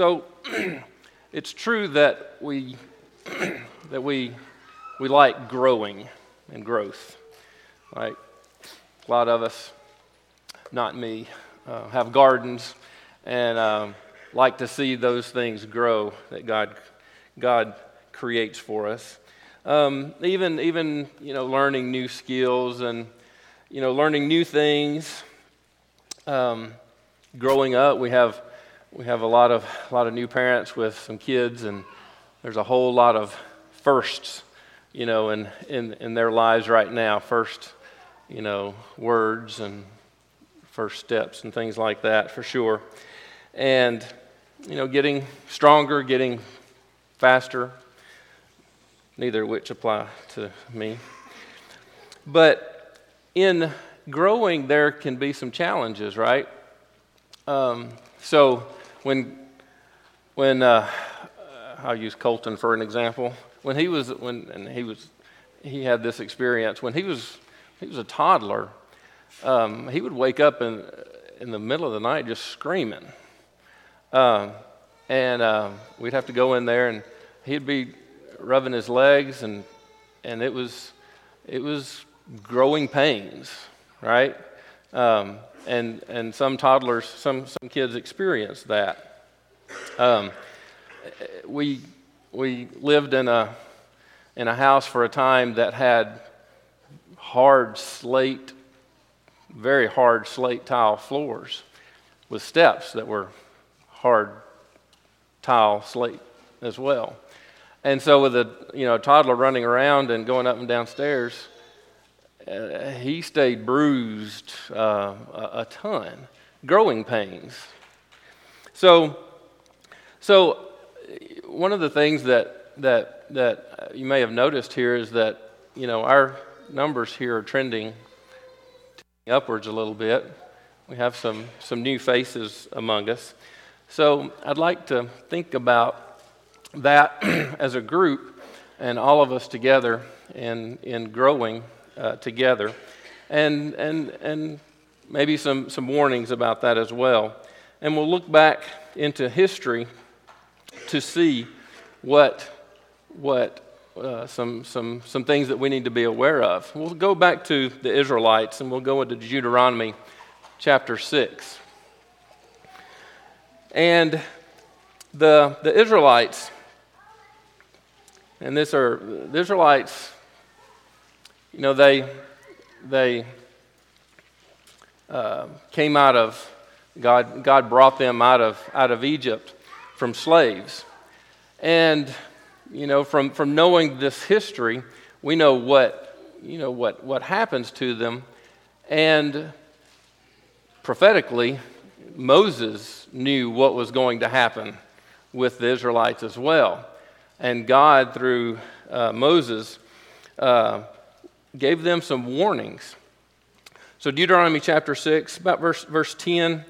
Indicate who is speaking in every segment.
Speaker 1: So it's true that we that we we like growing and growth. Like A lot of us, not me, uh, have gardens and um, like to see those things grow that God God creates for us. Um, even even you know learning new skills and you know learning new things. Um, growing up, we have we have a lot of a lot of new parents with some kids, and there's a whole lot of firsts, you know, in in, in their lives right now. First, you know, words and first steps and things like that for sure, and you know, getting stronger, getting faster. Neither of which apply to me. But in growing, there can be some challenges, right? Um, so when when uh, I'll use Colton for an example. When he was when and he was he had this experience when he was he was a toddler. Um, he would wake up in in the middle of the night just screaming, um, and uh, we'd have to go in there and he'd be rubbing his legs and and it was it was growing pains, right? Um, and, and some toddlers, some, some kids experience that. Um, we, we lived in a, in a house for a time that had hard slate, very hard slate tile floors with steps that were hard tile slate as well. And so with a you know toddler running around and going up and down stairs, uh, he stayed bruised uh, a, a ton, growing pains. So, so one of the things that that that you may have noticed here is that you know our numbers here are trending upwards a little bit. We have some some new faces among us. So I'd like to think about that as a group and all of us together in in growing uh, together, and, and, and maybe some, some warnings about that as well. And we'll look back into history to see what, what uh, some, some, some things that we need to be aware of. We'll go back to the Israelites and we'll go into Deuteronomy chapter 6. And the, the Israelites, and this are the Israelites you know, they, they uh, came out of, God, God brought them out of, out of Egypt from slaves. And, you know, from, from knowing this history, we know what, you know, what, what happens to them. And prophetically, Moses knew what was going to happen with the Israelites as well. And God, through uh, Moses, uh, gave them some warnings. So, Deuteronomy chapter 6, about verse, verse 10,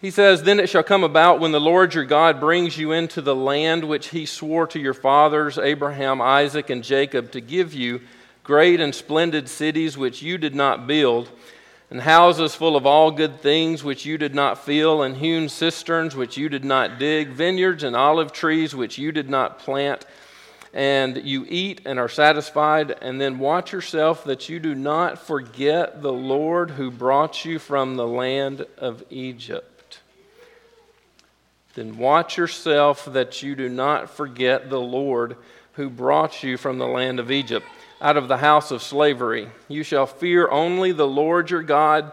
Speaker 1: he says, Then it shall come about when the Lord your God brings you into the land which he swore to your fathers, Abraham, Isaac, and Jacob, to give you great and splendid cities which you did not build, and houses full of all good things which you did not fill, and hewn cisterns which you did not dig, vineyards and olive trees which you did not plant and you eat and are satisfied, and then watch yourself that you do not forget the Lord who brought you from the land of Egypt. Then watch yourself that you do not forget the Lord who brought you from the land of Egypt, out of the house of slavery. You shall fear only the Lord your God,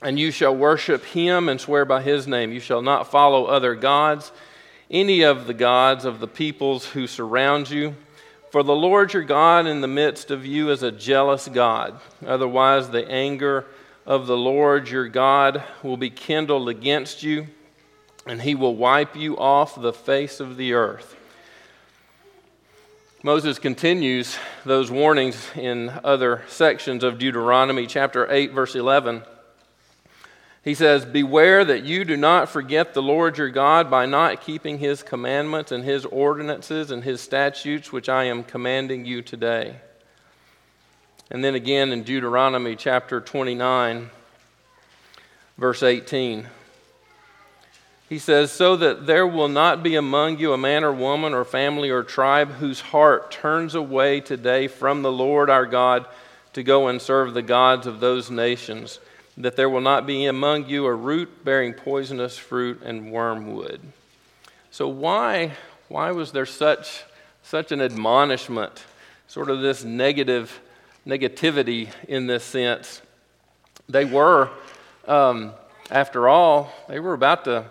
Speaker 1: and you shall worship him and swear by his name. You shall not follow other gods any of the gods of the peoples who surround you. For the Lord your God in the midst of you is a jealous God. Otherwise, the anger of the Lord your God will be kindled against you, and he will wipe you off the face of the earth. Moses continues those warnings in other sections of Deuteronomy chapter 8, verse 11. He says, Beware that you do not forget the Lord your God by not keeping his commandments and his ordinances and his statutes, which I am commanding you today. And then again in Deuteronomy chapter 29, verse 18. He says, So that there will not be among you a man or woman or family or tribe whose heart turns away today from the Lord our God to go and serve the gods of those nations, that there will not be among you a root bearing poisonous fruit and wormwood. So, why, why was there such, such an admonishment, sort of this negative negativity in this sense? They were, um, after all, they were about to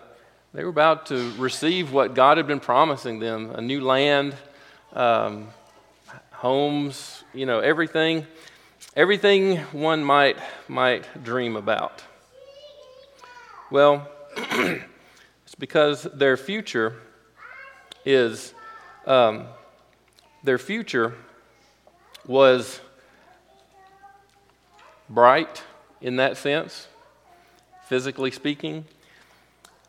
Speaker 1: they were about to receive what God had been promising them a new land, um, homes, you know, everything, everything one might, might dream about. Well, it's because their future is, um, their future was bright in that sense, physically speaking.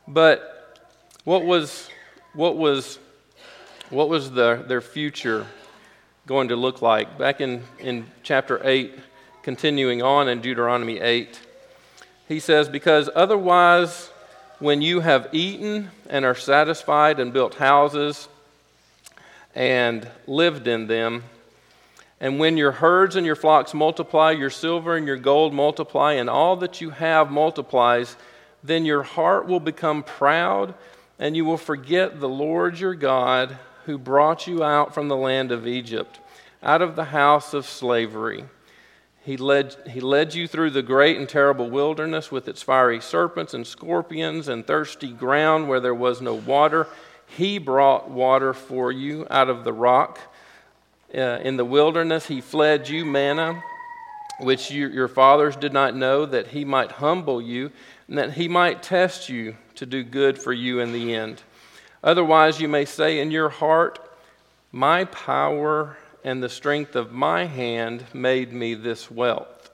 Speaker 1: But what was, what was, what was the, their future going to look like? Back in, in chapter 8, continuing on in Deuteronomy 8, he says, Because otherwise, when you have eaten and are satisfied and built houses and lived in them, and when your herds and your flocks multiply, your silver and your gold multiply, and all that you have multiplies, then your heart will become proud, and you will forget the Lord your God who brought you out from the land of Egypt, out of the house of slavery. He led, he led you through the great and terrible wilderness with its fiery serpents and scorpions and thirsty ground where there was no water. He brought water for you out of the rock. Uh, in the wilderness, he fled you manna, which you, your fathers did not know, that he might humble you and that he might test you to do good for you in the end. Otherwise, you may say in your heart, My power and the strength of my hand made me this wealth.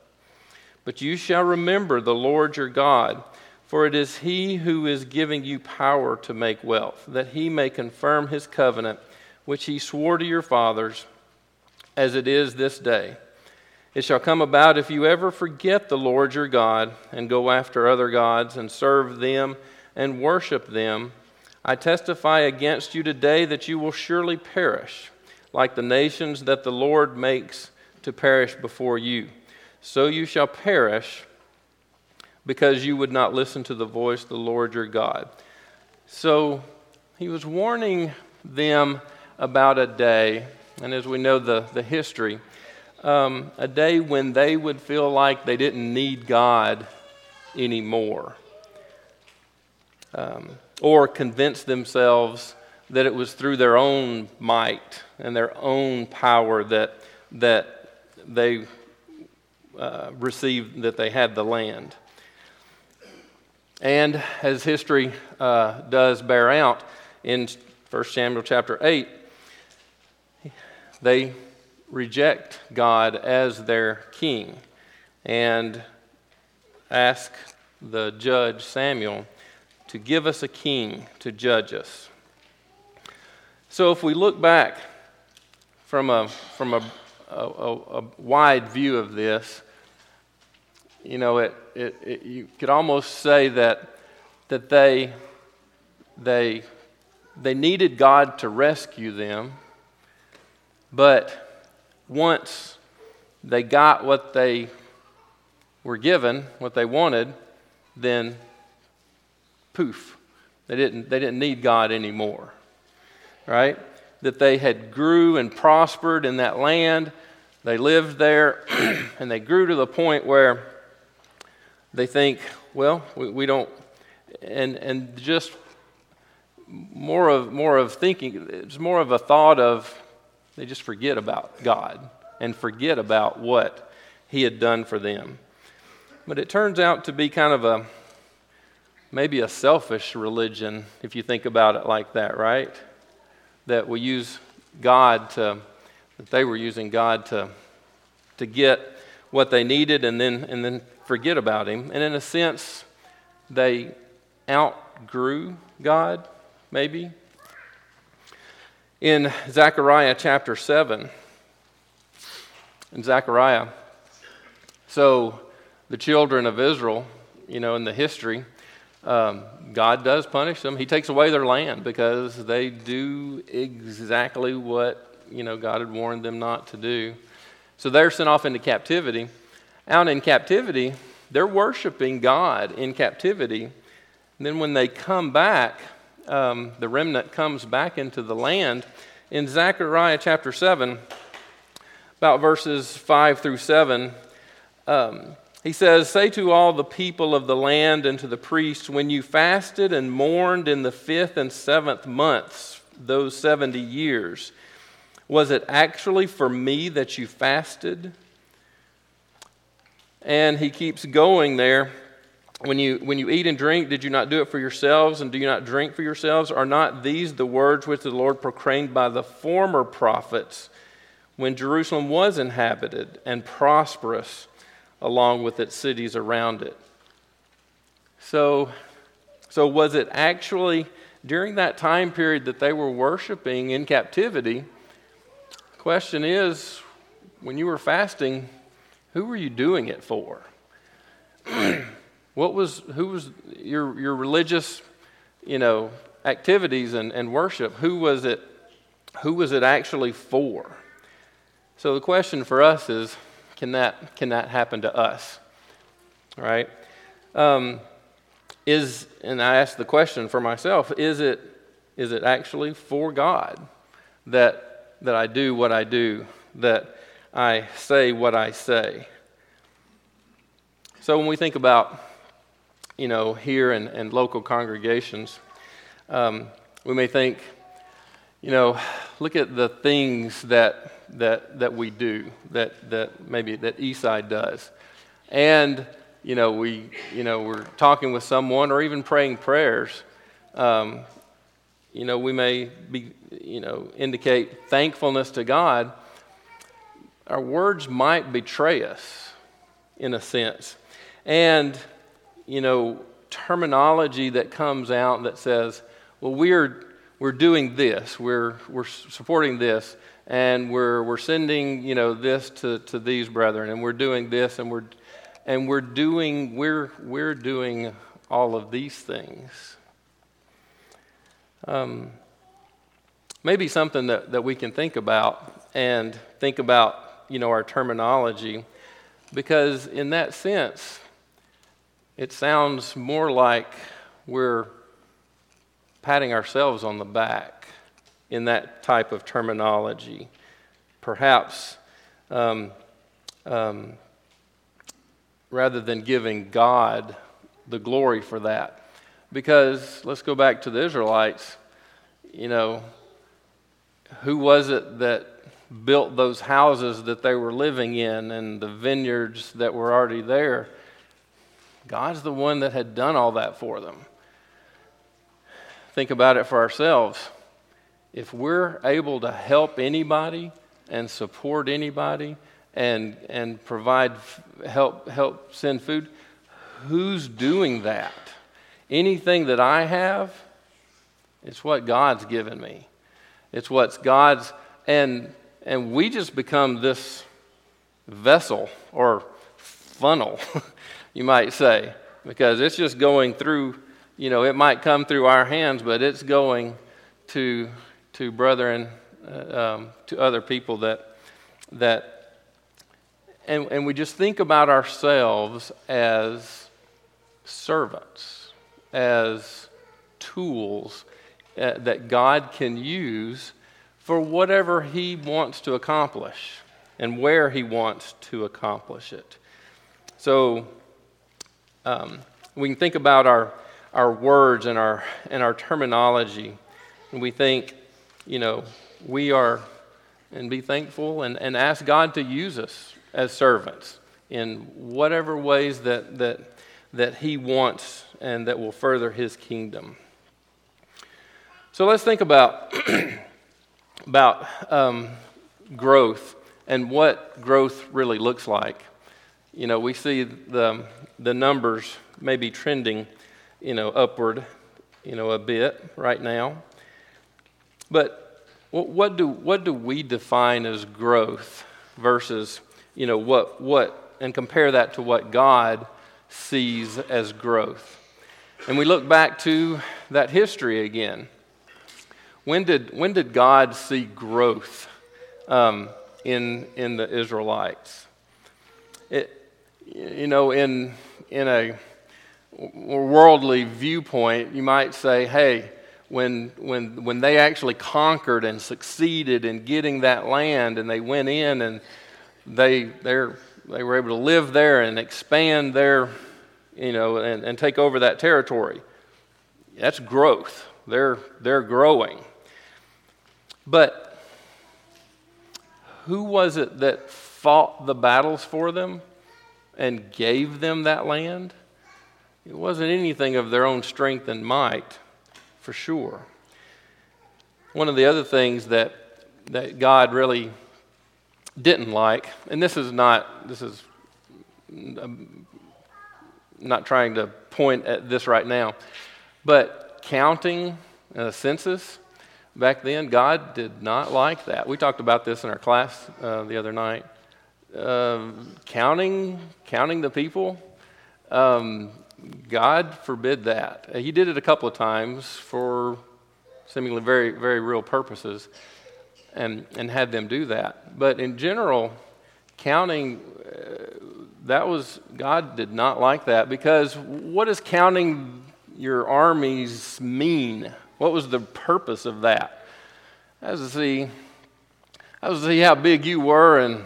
Speaker 1: But you shall remember the Lord your God, for it is he who is giving you power to make wealth, that he may confirm his covenant, which he swore to your fathers, as it is this day. It shall come about if you ever forget the Lord your God and go after other gods and serve them and worship them. I testify against you today that you will surely perish, like the nations that the Lord makes to perish before you. So you shall perish because you would not listen to the voice of the Lord your God. So he was warning them about a day, and as we know the, the history, um, a day when they would feel like they didn't need God anymore. Um, or convince themselves that it was through their own might and their own power that, that they uh, received, that they had the land. And as history uh, does bear out in 1 Samuel chapter 8, they reject God as their king and ask the judge Samuel to give us a king to judge us. So if we look back from a, from a, a, a wide view of this, you know, it, it, it, you could almost say that, that they, they, they needed God to rescue them, but once they got what they were given, what they wanted, then poof, they didn't, they didn't need God anymore. Right? That they had grew and prospered in that land. They lived there and they grew to the point where they think, well, we, we don't, and, and just more of, more of thinking, it's more of a thought of, they just forget about God and forget about what He had done for them. But it turns out to be kind of a maybe a selfish religion if you think about it like that, right? That we use God to, that they were using God to, to get what they needed and then, and then forget about Him. And in a sense, they outgrew God, maybe, in Zechariah chapter 7. In Zechariah, so the children of Israel, you know, in the history, Um, God does punish them. He takes away their land because they do exactly what you know God had warned them not to do. So they're sent off into captivity. Out in captivity, they're worshiping God in captivity. And then when they come back, um, the remnant comes back into the land. In Zechariah chapter 7, about verses 5 through 7, um, he says, Say to all the people of the land and to the priests, when you fasted and mourned in the fifth and seventh months, those 70 years, was it actually for me that you fasted? And he keeps going there. When you, when you eat and drink, did you not do it for yourselves, and do you not drink for yourselves? Are not these the words which the Lord proclaimed by the former prophets when Jerusalem was inhabited and prosperous? Along with its cities around it. So, so was it actually during that time period that they were worshiping in captivity? Question is, when you were fasting, who were you doing it for? what was who was your your religious, you know, activities and, and worship? Who was it? Who was it actually for? So the question for us is can that, can that happen to us? Right? Um, is, and I ask the question for myself, is it, is it actually for God that, that I do what I do, that I say what I say? So when we think about, you know, here and, and local congregations, um, we may think, you know, look at the things that that, that we do, that, that maybe that Eastside does. And, you know, we, you know, we're talking with someone or even praying prayers. Um, you know, we may be, you know, indicate thankfulness to God. Our words might betray us in a sense. And, you know, terminology that comes out that says, well, we're, we're doing this, we're, we're supporting this and we're, we're sending you know this to, to these brethren and we're doing this and we're and we're doing we're we're doing all of these things. Um, maybe something that, that we can think about and think about you know our terminology because in that sense it sounds more like we're patting ourselves on the back in that type of terminology. Perhaps um, um, rather than giving God the glory for that. Because let's go back to the Israelites. You know, who was it that built those houses that they were living in and the vineyards that were already there? God's the one that had done all that for them. Think about it for ourselves if we're able to help anybody and support anybody and, and provide help, help send food, who's doing that? Anything that I have, it's what God's given me. It's what's God's, and, and we just become this vessel or funnel, you might say, because it's just going through, you know, it might come through our hands, but it's going to to brethren, uh, um, to other people that, that and, and we just think about ourselves as servants, as tools uh, that God can use for whatever He wants to accomplish and where He wants to accomplish it. So um, we can think about our, our words and our, and our terminology, and we think, you know, we are, and be thankful and, and ask God to use us as servants in whatever ways that, that, that He wants and that will further His kingdom. So let's think about, about um, growth and what growth really looks like. You know, we see the, the numbers maybe trending, you know, upward, you know, a bit right now. But what do, what do we define as growth versus, you know, what, what, and compare that to what God sees as growth? and we look back to that history again. When did, when did God see growth um, in, in the Israelites? It, you know, in, in a worldly viewpoint, you might say, hey, when, when, when they actually conquered and succeeded in getting that land and they went in and they, they're, they were able to live there and expand their, you know, and, and take over that territory. That's growth. They're, they're growing. But who was it that fought the battles for them and gave them that land? It wasn't anything of their own strength and might, for sure. One of the other things that, that God really didn't like, and this is not, this is I'm not trying to point at this right now, but counting a census back then, God did not like that. We talked about this in our class uh, the other night. Uh, counting, counting the people, um, God forbid that. He did it a couple of times for seemingly very, very real purposes and, and had them do that. But in general, counting, uh, that was, God did not like that because what does counting your armies mean? What was the purpose of that? As to see, I was to see how big you were and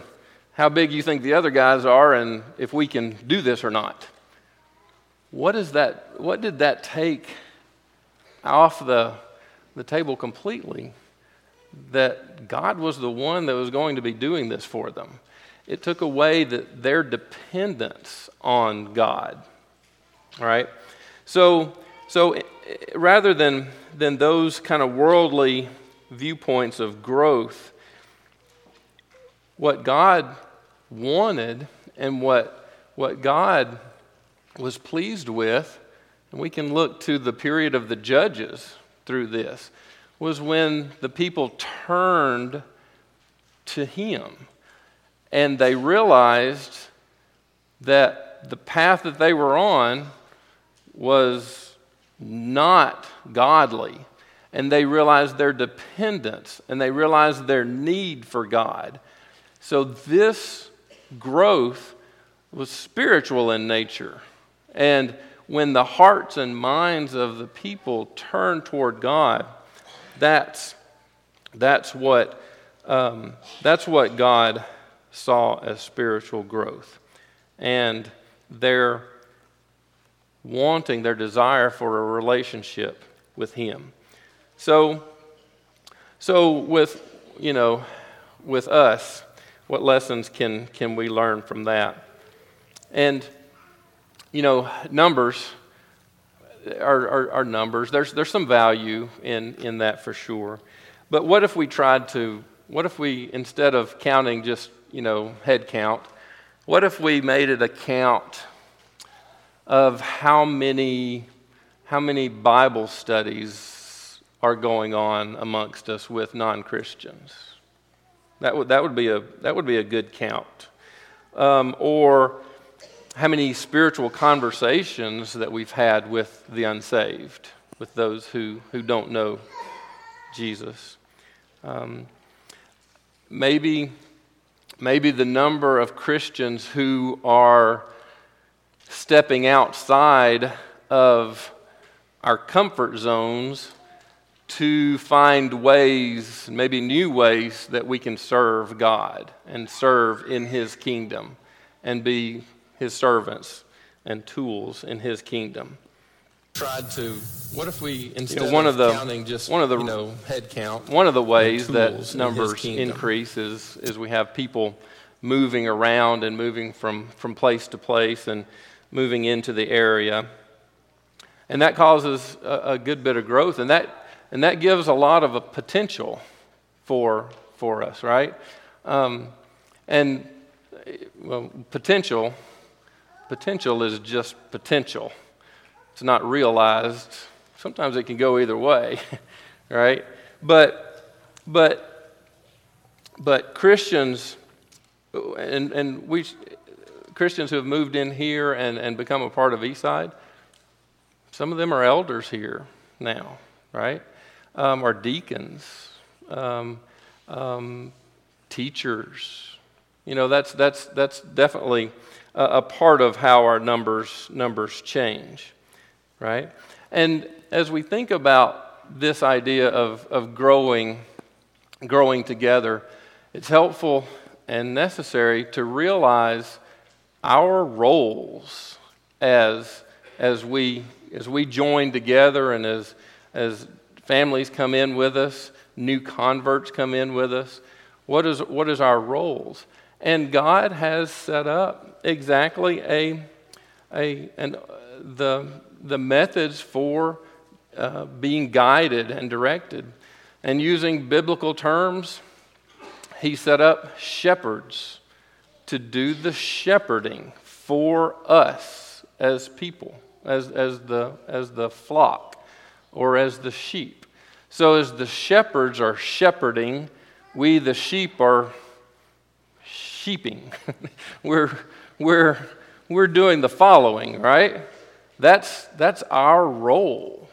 Speaker 1: how big you think the other guys are and if we can do this or not. What, is that, what did that take off the, the table completely? That God was the one that was going to be doing this for them. It took away the, their dependence on God. All right? So, so rather than, than those kind of worldly viewpoints of growth, what God wanted and what, what God was pleased with, and we can look to the period of the judges through this, was when the people turned to him and they realized that the path that they were on was not godly. And they realized their dependence and they realized their need for God. So, this growth was spiritual in nature. And when the hearts and minds of the people turn toward God, that's, that's, what, um, that's what God saw as spiritual growth. And their wanting, their desire for a relationship with Him. So, so with, you know, with us, what lessons can, can we learn from that? And you know, numbers are, are, are, numbers. There's, there's some value in, in that for sure. But what if we tried to, what if we, instead of counting just, you know, head count, what if we made it a count of how many, how many Bible studies are going on amongst us with non Christians? That would, that, would be a, that would be a good count. Um, or how many spiritual conversations that we've had with the unsaved, with those who, who don't know Jesus. Um, maybe, maybe the number of Christians who are stepping outside of our comfort zones to find ways, maybe new ways, that we can serve God and serve in His kingdom and be his servants and tools in his kingdom.
Speaker 2: Tried to. What if we instead
Speaker 1: you know, one
Speaker 2: of,
Speaker 1: the,
Speaker 2: counting just
Speaker 1: one of the
Speaker 2: you know head count?
Speaker 1: One of the ways that numbers in increase is is we have people moving around and moving from from place to place and moving into the area, and that causes a, a good bit of growth, and that and that gives a lot of a potential for for us, right? Um, and well, potential potential is just potential. It's not realized. Sometimes it can go either way, right? But, but, but Christians, and, and we, Christians who have moved in here and, and become a part of Eastside, some of them are elders here now, right? Um, are deacons, um, um, teachers. You know, that's, that's, that's definitely a, part of how our numbers, numbers change, right? And as we think about this idea of, of growing, growing together, it's helpful and necessary to realize our roles as, as, we, as we join together and as, as families come in with us, new converts come in with us. What is, what is our roles? And God has set up exactly a, a, an, the, the methods for uh, being guided and directed. And using biblical terms, he set up shepherds to do the shepherding for us as people, as, as, the, as the flock or as the sheep. So, as the shepherds are shepherding, we, the sheep, are sheeping. we're, we're, we're doing the following, right? That's, that's our role,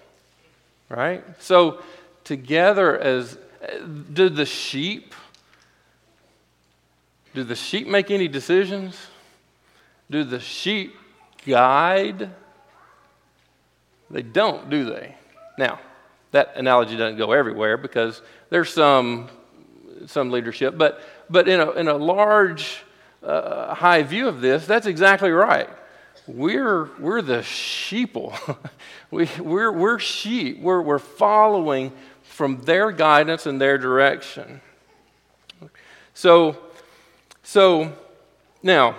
Speaker 1: right? So, together as, do the sheep do the sheep make any decisions? Do the sheep guide? They don't, do they? Now, that analogy doesn't go everywhere because there's some, some leadership, but, but in, a, in a large, uh, high view of this, that's exactly right. We're, we're the sheeple. we, we're, we're sheep. We're, we're following from their guidance and their direction. So, so now,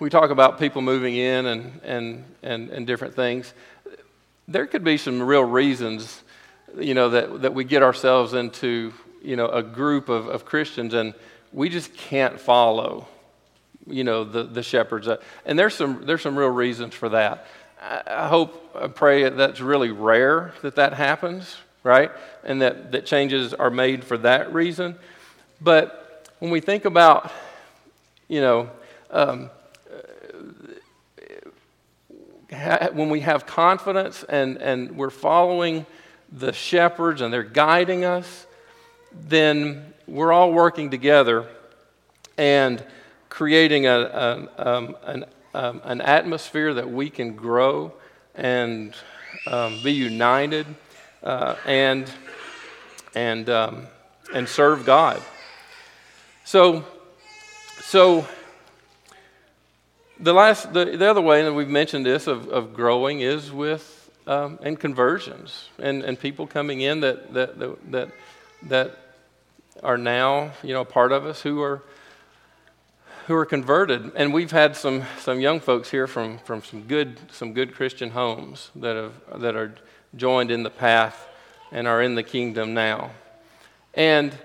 Speaker 1: we talk about people moving in and, and, and, and different things. There could be some real reasons, you know, that, that we get ourselves into, you know, a group of, of Christians and we just can't follow, you know, the, the shepherds. And there's some, there's some real reasons for that. I hope, I pray that's really rare that that happens, right? And that, that changes are made for that reason. But when we think about, you know, um, when we have confidence and, and we're following the shepherds and they're guiding us, then we're all working together and creating a, a um, an, um, an atmosphere that we can grow and um, be united uh, and, and, um, and serve God. So, so the last, the, the other way, and we've mentioned this of, of growing is with um, and conversions and, and people coming in that, that, that, that, that are now, you know, part of us who are who are converted. And we've had some, some young folks here from, from some, good, some good Christian homes that, have, that are joined in the path and are in the kingdom now. And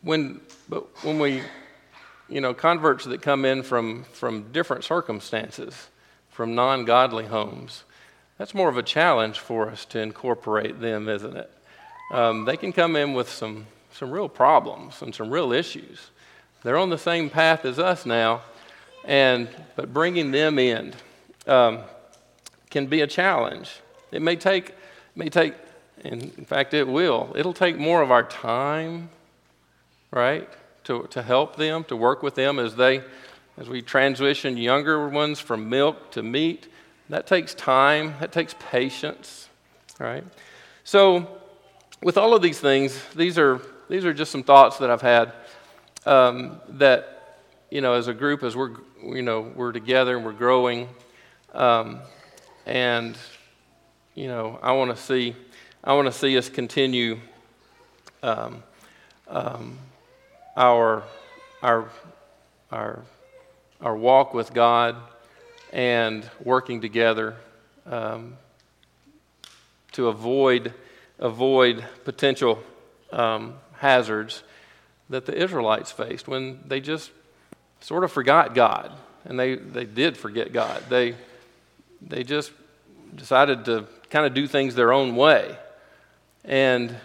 Speaker 1: when, but when we, you know, converts that come in from, from different circumstances, from non godly homes, that's more of a challenge for us to incorporate them, isn't it? Um, they can come in with some, some real problems and some real issues. They're on the same path as us now, and, but bringing them in um, can be a challenge. It may take, may take, in fact, it will. It'll take more of our time right? To, to help them, to work with them as they, as we transition younger ones from milk to meat. That takes time, that takes patience, right? So, with all of these things, these are, these are just some thoughts that I've had um, that, you know, as a group, as we're, you know, we're together and we're growing, um, and, you know, I want to see, I want to see us continue um, um our, our, our, our walk with God and working together um, to avoid, avoid potential um, hazards that the Israelites faced when they just sort of forgot God. And they, they did forget God. They, they just decided to kind of do things their own way. And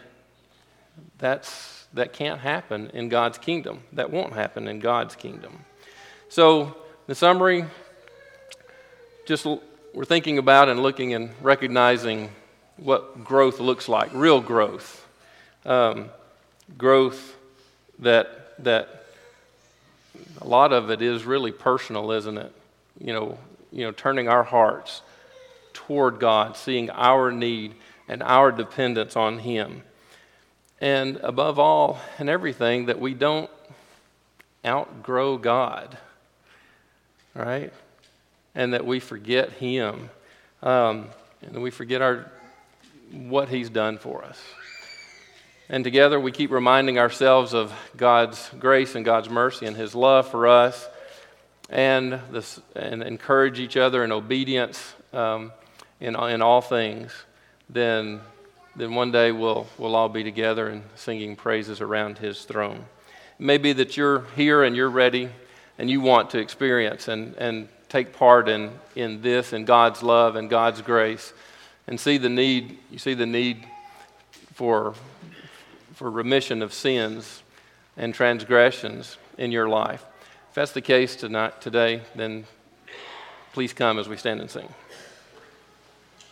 Speaker 1: that's that can't happen in God's kingdom. That won't happen in God's kingdom. So, the summary just we're thinking about and looking and recognizing what growth looks like, real growth. Um, growth that, that a lot of it is really personal, isn't it? You know, you know, turning our hearts toward God, seeing our need and our dependence on Him. And above all and everything, that we don't outgrow God, right? And that we forget Him. Um, and we forget our, what He's done for us. And together we keep reminding ourselves of God's grace and God's mercy and His love for us and, this, and encourage each other in obedience um, in, in all things. Then then one day we'll, we'll all be together and singing praises around his throne. It may be that you're here and you're ready and you want to experience and, and take part in, in this and God's love and God's grace and see the need, you see the need for, for remission of sins and transgressions in your life. If that's the case tonight, today, then please come as we stand and sing.